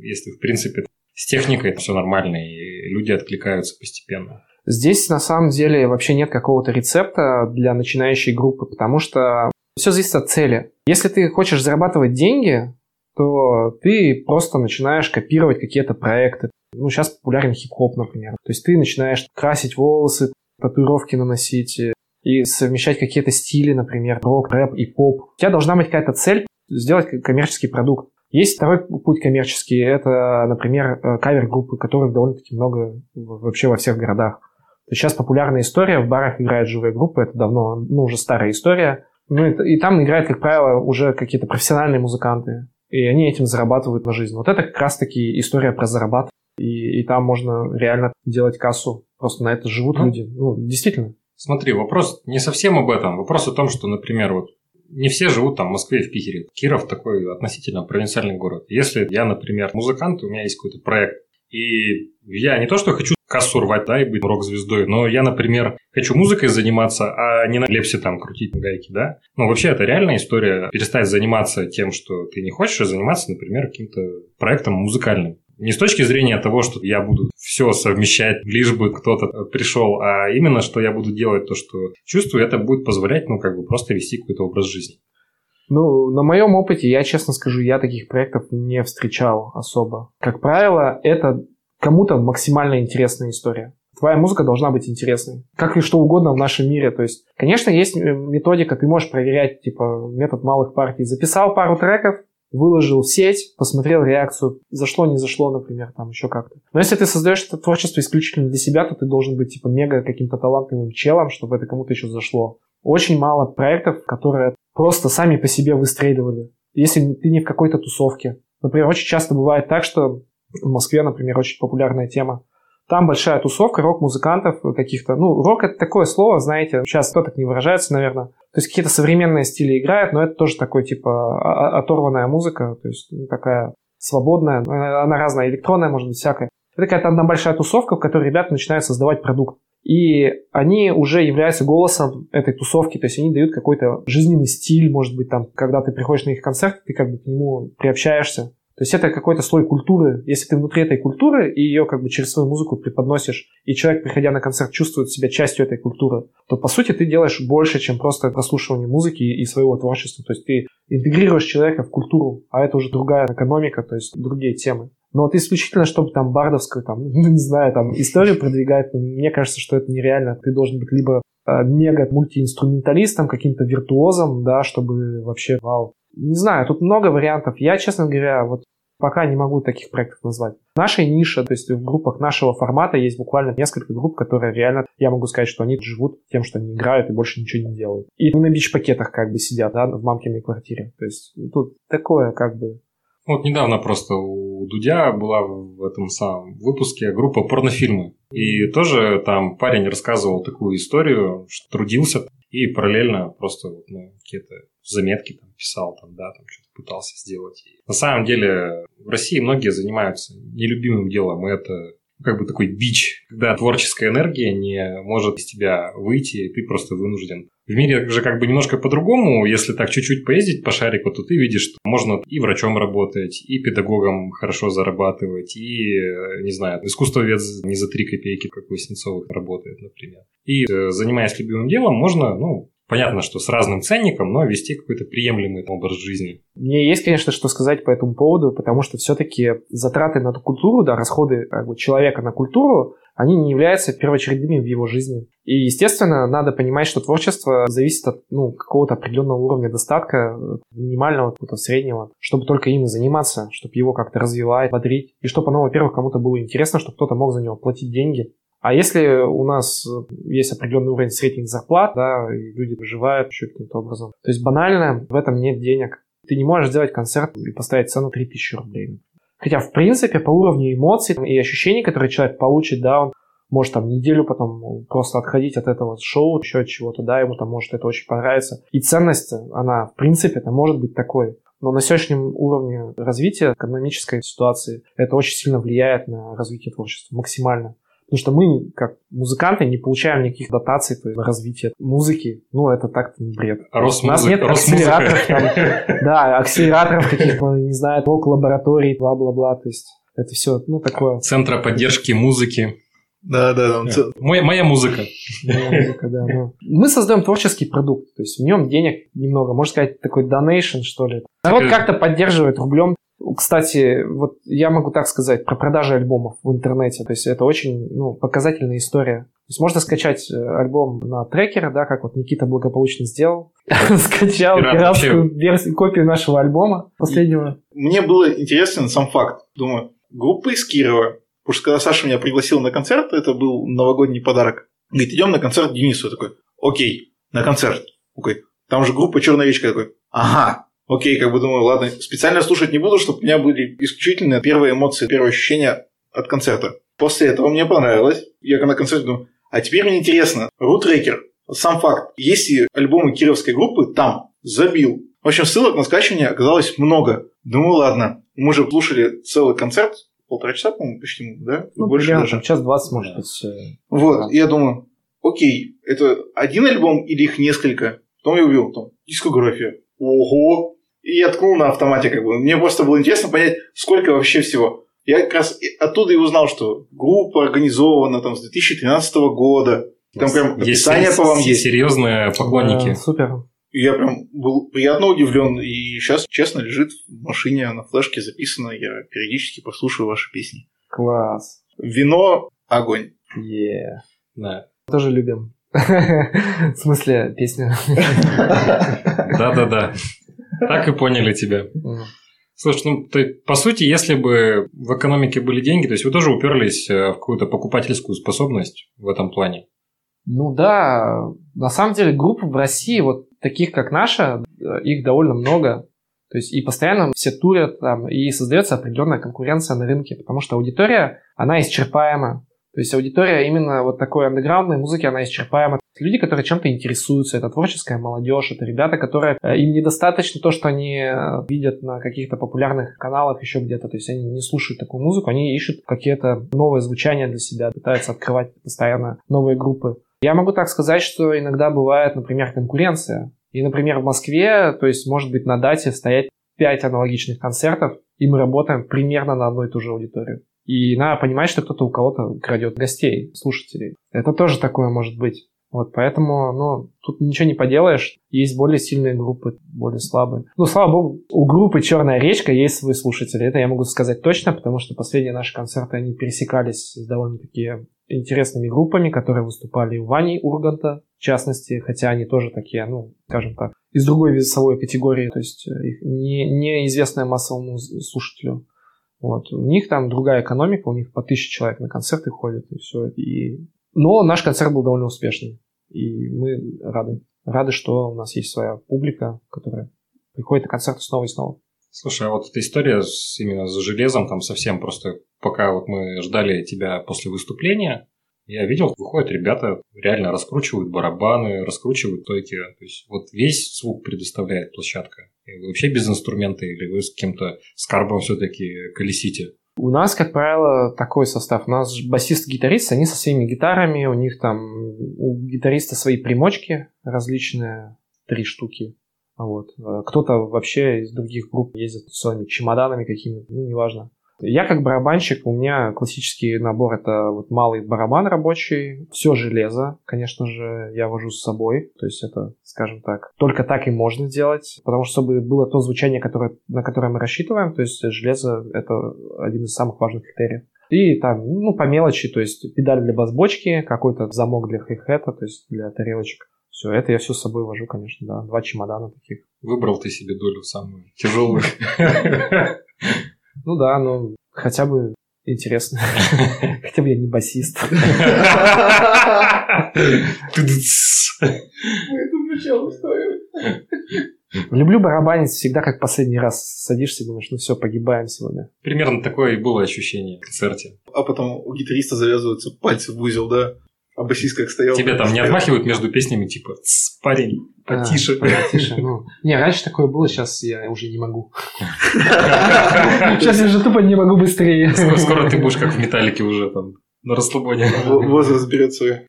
Speaker 2: если, в принципе, с техникой все нормально, и люди откликаются постепенно?
Speaker 1: Здесь на самом деле вообще нет какого-то рецепта для начинающей группы, потому что все зависит от цели. Если ты хочешь зарабатывать деньги, то ты просто начинаешь копировать какие-то проекты. Ну, сейчас популярен хип-хоп, например. То есть ты начинаешь красить волосы, татуировки наносить, и совмещать какие-то стили, например, рок, рэп и поп. У тебя должна быть какая-то цель сделать коммерческий продукт. Есть второй путь коммерческий, это, например, э, кавер-группы, которых довольно-таки много вообще во всех городах. Сейчас популярная история, в барах играют живые группы, это давно, ну, уже старая история. Ну, и, и там играют, как правило, уже какие-то профессиональные музыканты, и они этим зарабатывают на жизнь. Вот это как раз-таки история про зарабатывание, и, и там можно реально делать кассу, просто на это живут ну, люди. Ну, действительно.
Speaker 2: Смотри, вопрос не совсем об этом. Вопрос о том, что, например, вот не все живут там в Москве и в Питере. Киров такой относительно провинциальный город. Если я, например, музыкант, у меня есть какой-то проект, и я не то, что хочу кассу рвать, да, и быть рок-звездой, но я, например, хочу музыкой заниматься, а не на лепсе там крутить гайки, да. Ну, вообще, это реальная история. Перестать заниматься тем, что ты не хочешь, а заниматься, например, каким-то проектом музыкальным. Не с точки зрения того, что я буду все совмещать, лишь бы кто-то пришел, а именно, что я буду делать то, что чувствую, это будет позволять, ну, как бы просто вести какой-то образ жизни.
Speaker 1: Ну, на моем опыте, я честно скажу, я таких проектов не встречал особо. Как правило, это кому-то максимально интересная история. Твоя музыка должна быть интересной. Как и что угодно в нашем мире. То есть, конечно, есть методика, ты можешь проверять, типа, метод малых партий. Записал пару треков, выложил в сеть, посмотрел реакцию, зашло, не зашло, например, там еще как-то. Но если ты создаешь это творчество исключительно для себя, то ты должен быть типа мега каким-то талантливым челом, чтобы это кому-то еще зашло. Очень мало проектов, которые просто сами по себе выстреливали. Если ты не в какой-то тусовке. Например, очень часто бывает так, что в Москве, например, очень популярная тема. Там большая тусовка рок-музыкантов каких-то. Ну, рок это такое слово, знаете, сейчас кто так не выражается, наверное. То есть какие-то современные стили играют, но это тоже такой типа оторванная музыка, то есть ну, такая свободная, она разная, электронная, может быть, всякая. Это какая-то одна большая тусовка, в которой ребята начинают создавать продукт. И они уже являются голосом этой тусовки, то есть они дают какой-то жизненный стиль, может быть, там, когда ты приходишь на их концерт, ты как бы к нему приобщаешься. То есть это какой-то слой культуры. Если ты внутри этой культуры и ее как бы через свою музыку преподносишь, и человек, приходя на концерт, чувствует себя частью этой культуры, то по сути ты делаешь больше, чем просто прослушивание музыки и своего творчества. То есть ты интегрируешь человека в культуру, а это уже другая экономика, то есть другие темы. Но вот исключительно, чтобы там бардовскую, там, *laughs* ну, не знаю, там, историю продвигать, мне кажется, что это нереально. Ты должен быть либо э, мега мультиинструменталистом, каким-то виртуозом, да, чтобы вообще, вау, не знаю, тут много вариантов. Я, честно говоря, вот пока не могу таких проектов назвать. В нашей нише, то есть в группах нашего формата есть буквально несколько групп, которые реально, я могу сказать, что они живут тем, что они играют и больше ничего не делают. И на бич-пакетах как бы сидят, да, в мамкиной квартире. То есть тут такое как бы...
Speaker 2: Вот недавно просто у Дудя была в этом самом выпуске группа порнофильмы. И тоже там парень рассказывал такую историю, что трудился и параллельно просто ну, какие-то заметки там писал, там, да, там что-то пытался сделать. И на самом деле в России многие занимаются нелюбимым делом, и это как бы такой бич, когда творческая энергия не может из тебя выйти, и ты просто вынужден. В мире же как бы немножко по-другому, если так чуть-чуть поездить по шарику, то ты видишь, что можно и врачом работать, и педагогом хорошо зарабатывать, и, не знаю, искусствовед не за три копейки, как у Васнецовых работает, например. И э, занимаясь любимым делом, можно, ну, Понятно, что с разным ценником, но вести какой-то приемлемый образ жизни.
Speaker 1: Мне есть, конечно, что сказать по этому поводу, потому что все-таки затраты на культуру, да, расходы как бы, человека на культуру, они не являются первоочередными в его жизни. И, естественно, надо понимать, что творчество зависит от ну, какого-то определенного уровня достатка, минимального, какого-то среднего, чтобы только им заниматься, чтобы его как-то развивать, бодрить. И чтобы оно, во-первых, кому-то было интересно, чтобы кто-то мог за него платить деньги. А если у нас есть определенный уровень средних зарплат, да, и люди выживают еще каким-то образом, то есть банально в этом нет денег. Ты не можешь сделать концерт и поставить цену 3000 рублей. Хотя, в принципе, по уровню эмоций и ощущений, которые человек получит, да, он может там неделю потом просто отходить от этого шоу, еще от чего-то, да, ему там может это очень понравиться. И ценность, она, в принципе, это может быть такой. Но на сегодняшнем уровне развития экономической ситуации это очень сильно влияет на развитие творчества, максимально. Потому что мы, как музыканты, не получаем никаких дотаций то есть, на развитие музыки. Ну, это так бред.
Speaker 2: Рос
Speaker 1: У нас нет акселераторов, там, *laughs* да, акселераторов каких-то, не знаю, лабораторий, бла-бла-бла. То есть это все, ну, такое.
Speaker 2: Центра поддержки музыки.
Speaker 3: Да, да, да.
Speaker 2: Моя, моя музыка.
Speaker 1: Моя музыка, да. Ну. Мы создаем творческий продукт, то есть в нем денег немного, можно сказать, такой донейшн, что ли. Народ как-то поддерживает рублем кстати, вот я могу так сказать про продажи альбомов в интернете. То есть это очень ну, показательная история. То есть можно скачать э, альбом на трекер, да, как вот Никита благополучно сделал. *laughs* Скачал пиратскую версию, копию нашего альбома последнего.
Speaker 3: Мне было интересен сам факт. Думаю, группа из Кирова. Потому что когда Саша меня пригласил на концерт, это был новогодний подарок. Говорит, идем на концерт Денису. Я такой, окей, на концерт. Окей. Там же группа Черная речка. Я такой, ага, окей, как бы думаю, ладно, специально слушать не буду, чтобы у меня были исключительно первые эмоции, первые ощущения от концерта. После этого мне понравилось. Я на концерте думаю, а теперь мне интересно, рутрекер, сам факт, если альбомы кировской группы там забил. В общем, ссылок на скачивание оказалось много. Думаю, ладно, мы же слушали целый концерт, полтора часа, по-моему, почти, да?
Speaker 1: Ну, Больше примерно, даже. час двадцать, может быть.
Speaker 3: Вот, да. я думаю, окей, это один альбом или их несколько? Потом я увидел, там, дискография. Ого! И я ткнул на автомате, как бы. Мне просто было интересно понять, сколько вообще всего. Я как раз оттуда и узнал, что группа организована там с 2013 года. Там прям описание есть, по вам есть.
Speaker 2: Серьезные поклонники. Да,
Speaker 1: супер.
Speaker 3: Я прям был приятно удивлен. И сейчас, честно, лежит в машине на флешке записано. Я периодически послушаю ваши песни.
Speaker 1: Класс.
Speaker 3: Вино – огонь.
Speaker 1: Yeah.
Speaker 2: Да.
Speaker 1: Тоже любим. *laughs* В смысле, песню. *laughs*
Speaker 2: Да-да-да. Так и поняли тебя. Слушай, ну, то, по сути, если бы в экономике были деньги, то есть вы тоже уперлись э, в какую-то покупательскую способность в этом плане?
Speaker 1: Ну да, на самом деле групп в России, вот таких как наша, э, их довольно много. То есть и постоянно все турят там, и создается определенная конкуренция на рынке, потому что аудитория, она исчерпаема. То есть аудитория именно вот такой андеграундной музыки, она исчерпаема. Люди, которые чем-то интересуются, это творческая молодежь, это ребята, которые э, им недостаточно то, что они э, видят на каких-то популярных каналах еще где-то, то есть они не слушают такую музыку, они ищут какие-то новые звучания для себя, пытаются открывать постоянно новые группы. Я могу так сказать, что иногда бывает, например, конкуренция. И, например, в Москве, то есть, может быть, на дате стоять 5 аналогичных концертов, и мы работаем примерно на одну и ту же аудиторию. И надо понимать, что кто-то у кого-то крадет гостей, слушателей. Это тоже такое может быть. Вот, поэтому, ну, тут ничего не поделаешь. Есть более сильные группы, более слабые. Ну, слава богу, у группы «Черная речка» есть свои слушатели. Это я могу сказать точно, потому что последние наши концерты, они пересекались с довольно-таки интересными группами, которые выступали у Вани Урганта, в частности, хотя они тоже такие, ну, скажем так, из другой весовой категории, то есть э, не, неизвестная массовому слушателю. Вот. У них там другая экономика, у них по тысяче человек на концерты ходят, и все. И... Но наш концерт был довольно успешный, и мы рады. Рады, что у нас есть своя публика, которая приходит на концерты снова и снова.
Speaker 2: Слушай, а вот эта история с, именно с железом, там совсем просто, пока вот мы ждали тебя после выступления, я видел, выходят ребята, реально раскручивают барабаны, раскручивают стойки. То есть вот весь звук предоставляет площадка. Вообще без инструмента или вы с каким-то скарбом все-таки колесите?
Speaker 1: У нас, как правило, такой состав. У нас басист-гитарист, они со своими гитарами, у них там у гитариста свои примочки различные, три штуки. Вот. Э, кто-то вообще из других групп ездит с своими чемоданами какими-то, ну, неважно. Я как барабанщик, у меня классический набор это вот малый барабан рабочий, все железо, конечно же, я вожу с собой, то есть это, скажем так, только так и можно делать, потому что чтобы было то звучание, которое, на которое мы рассчитываем, то есть железо это один из самых важных критериев. И там, ну, по мелочи, то есть педаль для бас-бочки, какой-то замок для хай-хета, то есть для тарелочек. Все, это я все с собой вожу, конечно, да. Два чемодана таких.
Speaker 2: Выбрал ты себе долю самую тяжелую. *laughs*
Speaker 1: Ну да, ну хотя бы интересно. *laughs* Хотя бы я не басист. Люблю барабанить всегда, как последний раз садишься и думаешь, ну все, погибаем сегодня.
Speaker 2: Примерно такое и было ощущение в концерте.
Speaker 3: А потом у гитариста завязываются пальцы в узел, да? А басист как стоял.
Speaker 2: Тебе там не отмахивают между песнями, типа, парень, потише.
Speaker 1: А, потише, ну. Не, раньше такое было, сейчас я уже не могу. Сейчас я уже тупо не могу быстрее.
Speaker 2: Скоро ты будешь как в металлике уже там на расслабоне.
Speaker 3: Возраст берет свое.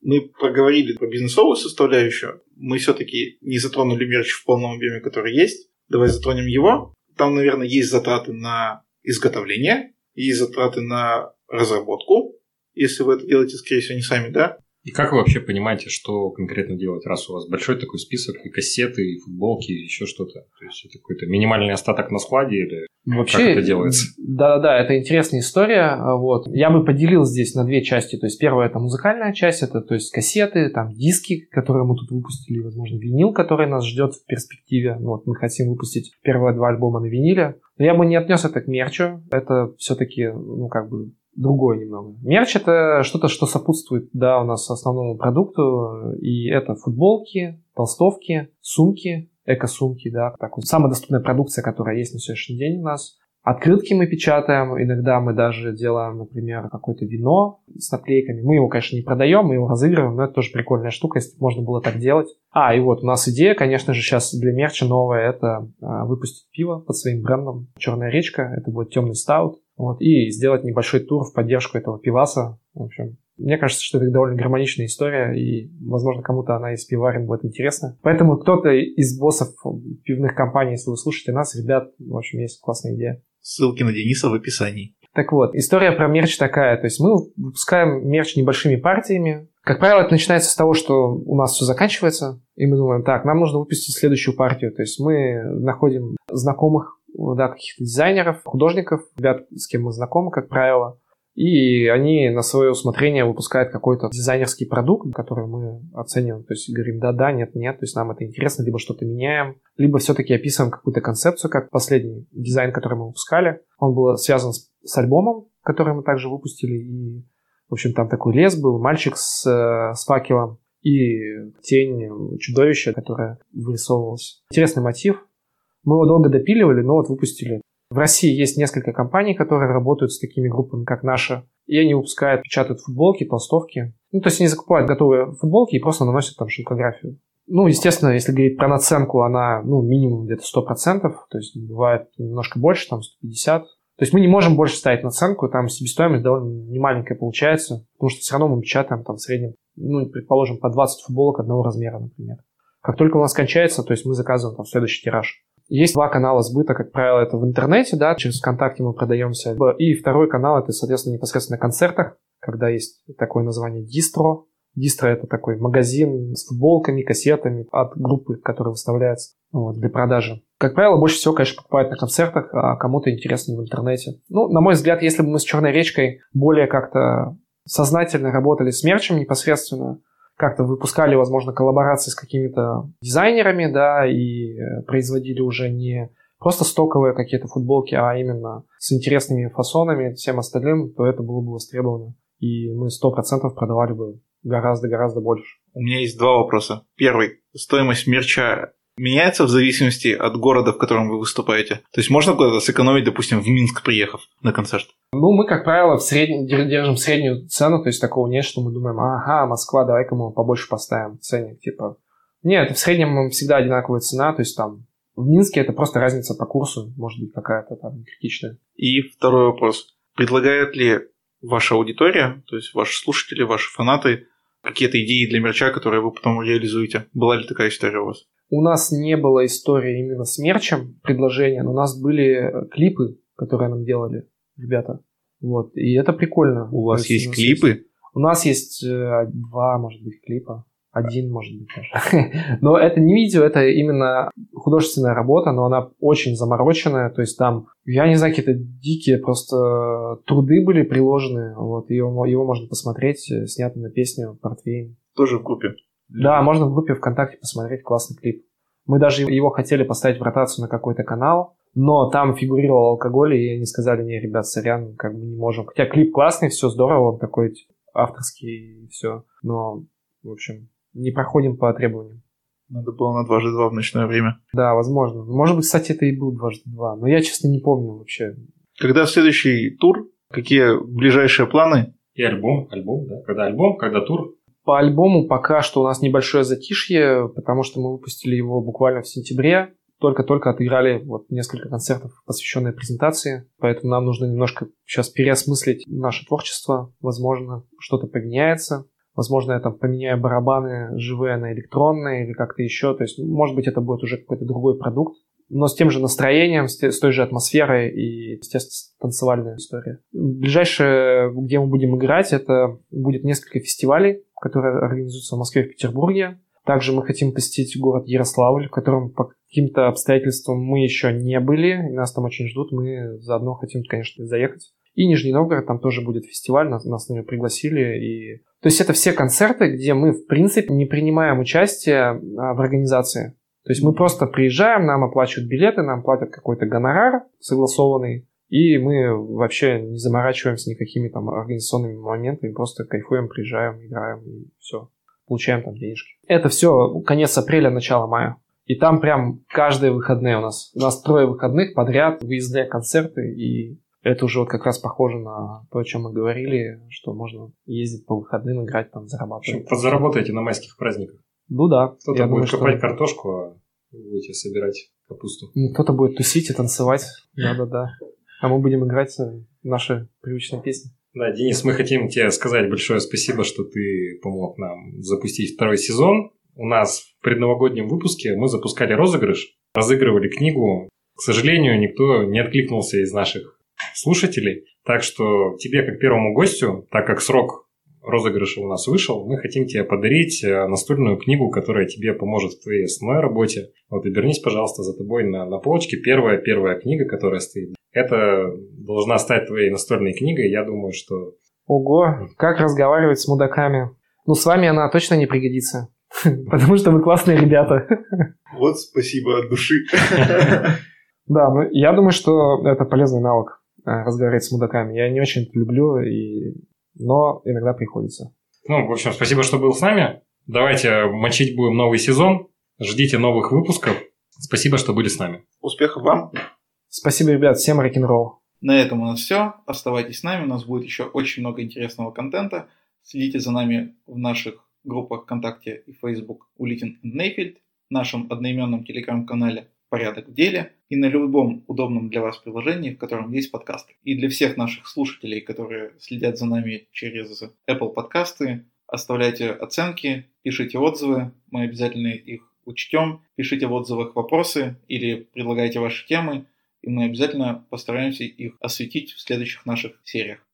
Speaker 3: Мы проговорили про бизнесовую составляющую. Мы все-таки не затронули мерч в полном объеме, который есть. Давай затронем его. Там, наверное, есть затраты на изготовление, есть затраты на разработку, если вы это делаете, скорее всего, не сами, да?
Speaker 2: И как вы вообще понимаете, что конкретно делать, раз у вас большой такой список, и кассеты, и футболки, и еще что-то? То есть это какой-то минимальный остаток на складе или Вообще, как это делается?
Speaker 1: Да-да-да, это интересная история. Вот. Я бы поделил здесь на две части. То есть первая это музыкальная часть, это то есть кассеты, там диски, которые мы тут выпустили, возможно, винил, который нас ждет в перспективе. Ну, вот мы хотим выпустить первые два альбома на виниле. Но я бы не отнес это к мерчу. Это все-таки, ну, как бы другое немного. Мерч это что-то, что сопутствует, да, у нас основному продукту, и это футболки, толстовки, сумки, эко-сумки, да, такой самая доступная продукция, которая есть на сегодняшний день у нас. Открытки мы печатаем, иногда мы даже делаем, например, какое-то вино с наклейками. Мы его, конечно, не продаем, мы его разыгрываем, но это тоже прикольная штука, если можно было так делать. А, и вот у нас идея, конечно же, сейчас для мерча новая, это а, выпустить пиво под своим брендом «Черная речка», это будет темный стаут, вот, и сделать небольшой тур в поддержку этого пиваса. В общем, мне кажется, что это довольно гармоничная история, и, возможно, кому-то она из пиварен будет интересна. Поэтому кто-то из боссов пивных компаний, если вы слушаете нас, ребят, в общем, есть классная идея.
Speaker 3: Ссылки на Дениса в описании.
Speaker 1: Так вот, история про мерч такая. То есть мы выпускаем мерч небольшими партиями. Как правило, это начинается с того, что у нас все заканчивается, и мы думаем, так, нам нужно выпустить следующую партию. То есть мы находим знакомых да, каких-то дизайнеров, художников, ребят, с кем мы знакомы, как правило, и они на свое усмотрение выпускают какой-то дизайнерский продукт, который мы оцениваем. То есть говорим да-да, нет-нет, то есть нам это интересно, либо что-то меняем, либо все-таки описываем какую-то концепцию, как последний дизайн, который мы выпускали. Он был связан с, с альбомом, который мы также выпустили, и, в общем, там такой лес был, мальчик с, э, с факелом, и тень чудовища, которое вырисовывалось. Интересный мотив. Мы его долго допиливали, но вот выпустили в России есть несколько компаний, которые работают с такими группами, как наша, и они выпускают, печатают футболки, толстовки. Ну, то есть они закупают готовые футболки и просто наносят там шелкографию. Ну, естественно, если говорить про наценку, она, ну, минимум где-то 100%, то есть бывает немножко больше, там 150. То есть мы не можем больше ставить наценку, там себестоимость довольно немаленькая получается, потому что все равно мы печатаем там в среднем, ну, предположим, по 20 футболок одного размера, например. Как только у нас кончается, то есть мы заказываем там следующий тираж. Есть два канала сбыта, как правило, это в интернете, да, через ВКонтакте мы продаемся. И второй канал это, соответственно, непосредственно на концертах, когда есть такое название дистро. Дистро это такой магазин с футболками, кассетами от группы, которая выставляется вот, для продажи. Как правило, больше всего, конечно, покупают на концертах, а кому-то интереснее в интернете. Ну, на мой взгляд, если бы мы с Черной речкой более как-то сознательно работали с мерчем непосредственно, как-то выпускали, возможно, коллаборации с какими-то дизайнерами, да, и э, производили уже не просто стоковые какие-то футболки, а именно с интересными фасонами, всем остальным, то это было бы востребовано. И мы сто процентов продавали бы гораздо-гораздо больше.
Speaker 3: У меня есть два вопроса. Первый. Стоимость мерча меняется в зависимости от города, в котором вы выступаете? То есть можно куда-то сэкономить, допустим, в Минск приехав на концерт?
Speaker 1: Ну, мы, как правило, в среднем, держим среднюю цену, то есть такого нет, что мы думаем, ага, Москва, давай-ка мы побольше поставим ценник, типа. Нет, в среднем всегда одинаковая цена, то есть там В Минске это просто разница по курсу, может быть, какая-то там критичная.
Speaker 3: И второй вопрос. Предлагает ли ваша аудитория, то есть ваши слушатели, ваши фанаты, какие-то идеи для мерча, которые вы потом реализуете? Была ли такая история у вас?
Speaker 1: У нас не было истории именно с мерчем, предложения, но у нас были э, клипы, которые нам делали ребята. Вот, и это прикольно.
Speaker 3: У вас есть, есть клипы? Есть,
Speaker 1: у нас есть э, два, может быть, клипа. Один, может быть, даже. *laughs* но это не видео, это именно художественная работа, но она очень замороченная. То есть там, я не знаю, какие-то дикие просто труды были приложены. Вот, его, его можно посмотреть, э, снято на песню «Портвейн».
Speaker 3: Тоже в группе?
Speaker 1: Да, можно в группе ВКонтакте посмотреть классный клип. Мы даже его хотели поставить в ротацию на какой-то канал, но там фигурировал алкоголь, и они сказали, не, ребят, сорян, как бы не можем. Хотя клип классный, все здорово, он такой авторский и все. Но, в общем, не проходим по требованиям.
Speaker 3: Надо было на дважды два в ночное время.
Speaker 1: Да, возможно. Может быть, кстати, это и был дважды два, но я, честно, не помню вообще.
Speaker 3: Когда следующий тур? Какие ближайшие планы?
Speaker 2: И альбом, альбом, да. Когда альбом, когда тур.
Speaker 1: По альбому пока что у нас небольшое затишье, потому что мы выпустили его буквально в сентябре. Только-только отыграли вот несколько концертов, посвященные презентации. Поэтому нам нужно немножко сейчас переосмыслить наше творчество. Возможно, что-то поменяется. Возможно, я там поменяю барабаны живые на электронные или как-то еще. То есть, может быть, это будет уже какой-то другой продукт. Но с тем же настроением, с, той же атмосферой и, естественно, танцевальная история. Ближайшее, где мы будем играть, это будет несколько фестивалей, которые организуются в Москве и в Петербурге. Также мы хотим посетить город Ярославль, в котором по каким-то обстоятельствам мы еще не были, и нас там очень ждут. Мы заодно хотим, конечно, заехать. И Нижний Новгород, там тоже будет фестиваль, нас, нас на него пригласили. И... То есть это все концерты, где мы, в принципе, не принимаем участие а, в организации. То есть мы просто приезжаем, нам оплачивают билеты, нам платят какой-то гонорар согласованный, и мы вообще не заморачиваемся никакими там организационными моментами, просто кайфуем, приезжаем, играем и все. Получаем там денежки. Это все конец апреля, начало мая. И там прям каждые выходные у нас. У нас трое выходных подряд, выездные концерты, и это уже вот как раз похоже на то, о чем мы говорили, что можно ездить по выходным, играть там, зарабатывать.
Speaker 2: Подзаработаете на майских праздниках.
Speaker 1: Ну да.
Speaker 2: Кто-то будет думаю, копать что... картошку, а вы будете собирать капусту.
Speaker 1: Ну, кто-то будет тусить и танцевать. *laughs* Да-да-да. А мы будем играть наши привычные песни.
Speaker 2: Да, Денис, мы хотим тебе сказать большое спасибо, что ты помог нам запустить второй сезон. У нас в предновогоднем выпуске мы запускали розыгрыш, разыгрывали книгу. К сожалению, никто не откликнулся из наших слушателей. Так что тебе, как первому гостю, так как срок розыгрыша у нас вышел, мы хотим тебе подарить э, настольную книгу, которая тебе поможет в твоей основной работе. Вот обернись, пожалуйста, за тобой на, на полочке. Первая, первая книга, которая стоит. Это должна стать твоей настольной книгой. Я думаю, что...
Speaker 1: Ого, как разговаривать с мудаками. Ну, с вами она точно не пригодится. *laughs* Потому что вы классные ребята.
Speaker 3: Вот спасибо от души. *laughs*
Speaker 1: Да, ну я думаю, что это полезный навык э, разговаривать с мудаками. Я не очень это люблю, и... но иногда приходится.
Speaker 2: Ну, в общем, спасибо, что был с нами. Давайте мочить будем новый сезон. Ждите новых выпусков. Спасибо, что были с нами.
Speaker 3: Успехов вам.
Speaker 1: Спасибо, ребят. Всем рок-н-ролл.
Speaker 3: На этом у нас все. Оставайтесь с нами. У нас будет еще очень много интересного контента. Следите за нами в наших группах ВКонтакте и Facebook Улитин Нейфельд, нашем одноименном телеграм-канале «Порядок в деле» и на любом удобном для вас приложении, в котором есть подкасты. И для всех наших слушателей, которые следят за нами через Apple подкасты, оставляйте оценки, пишите отзывы, мы обязательно их учтем, пишите в отзывах вопросы или предлагайте ваши темы, и мы обязательно постараемся их осветить в следующих наших сериях.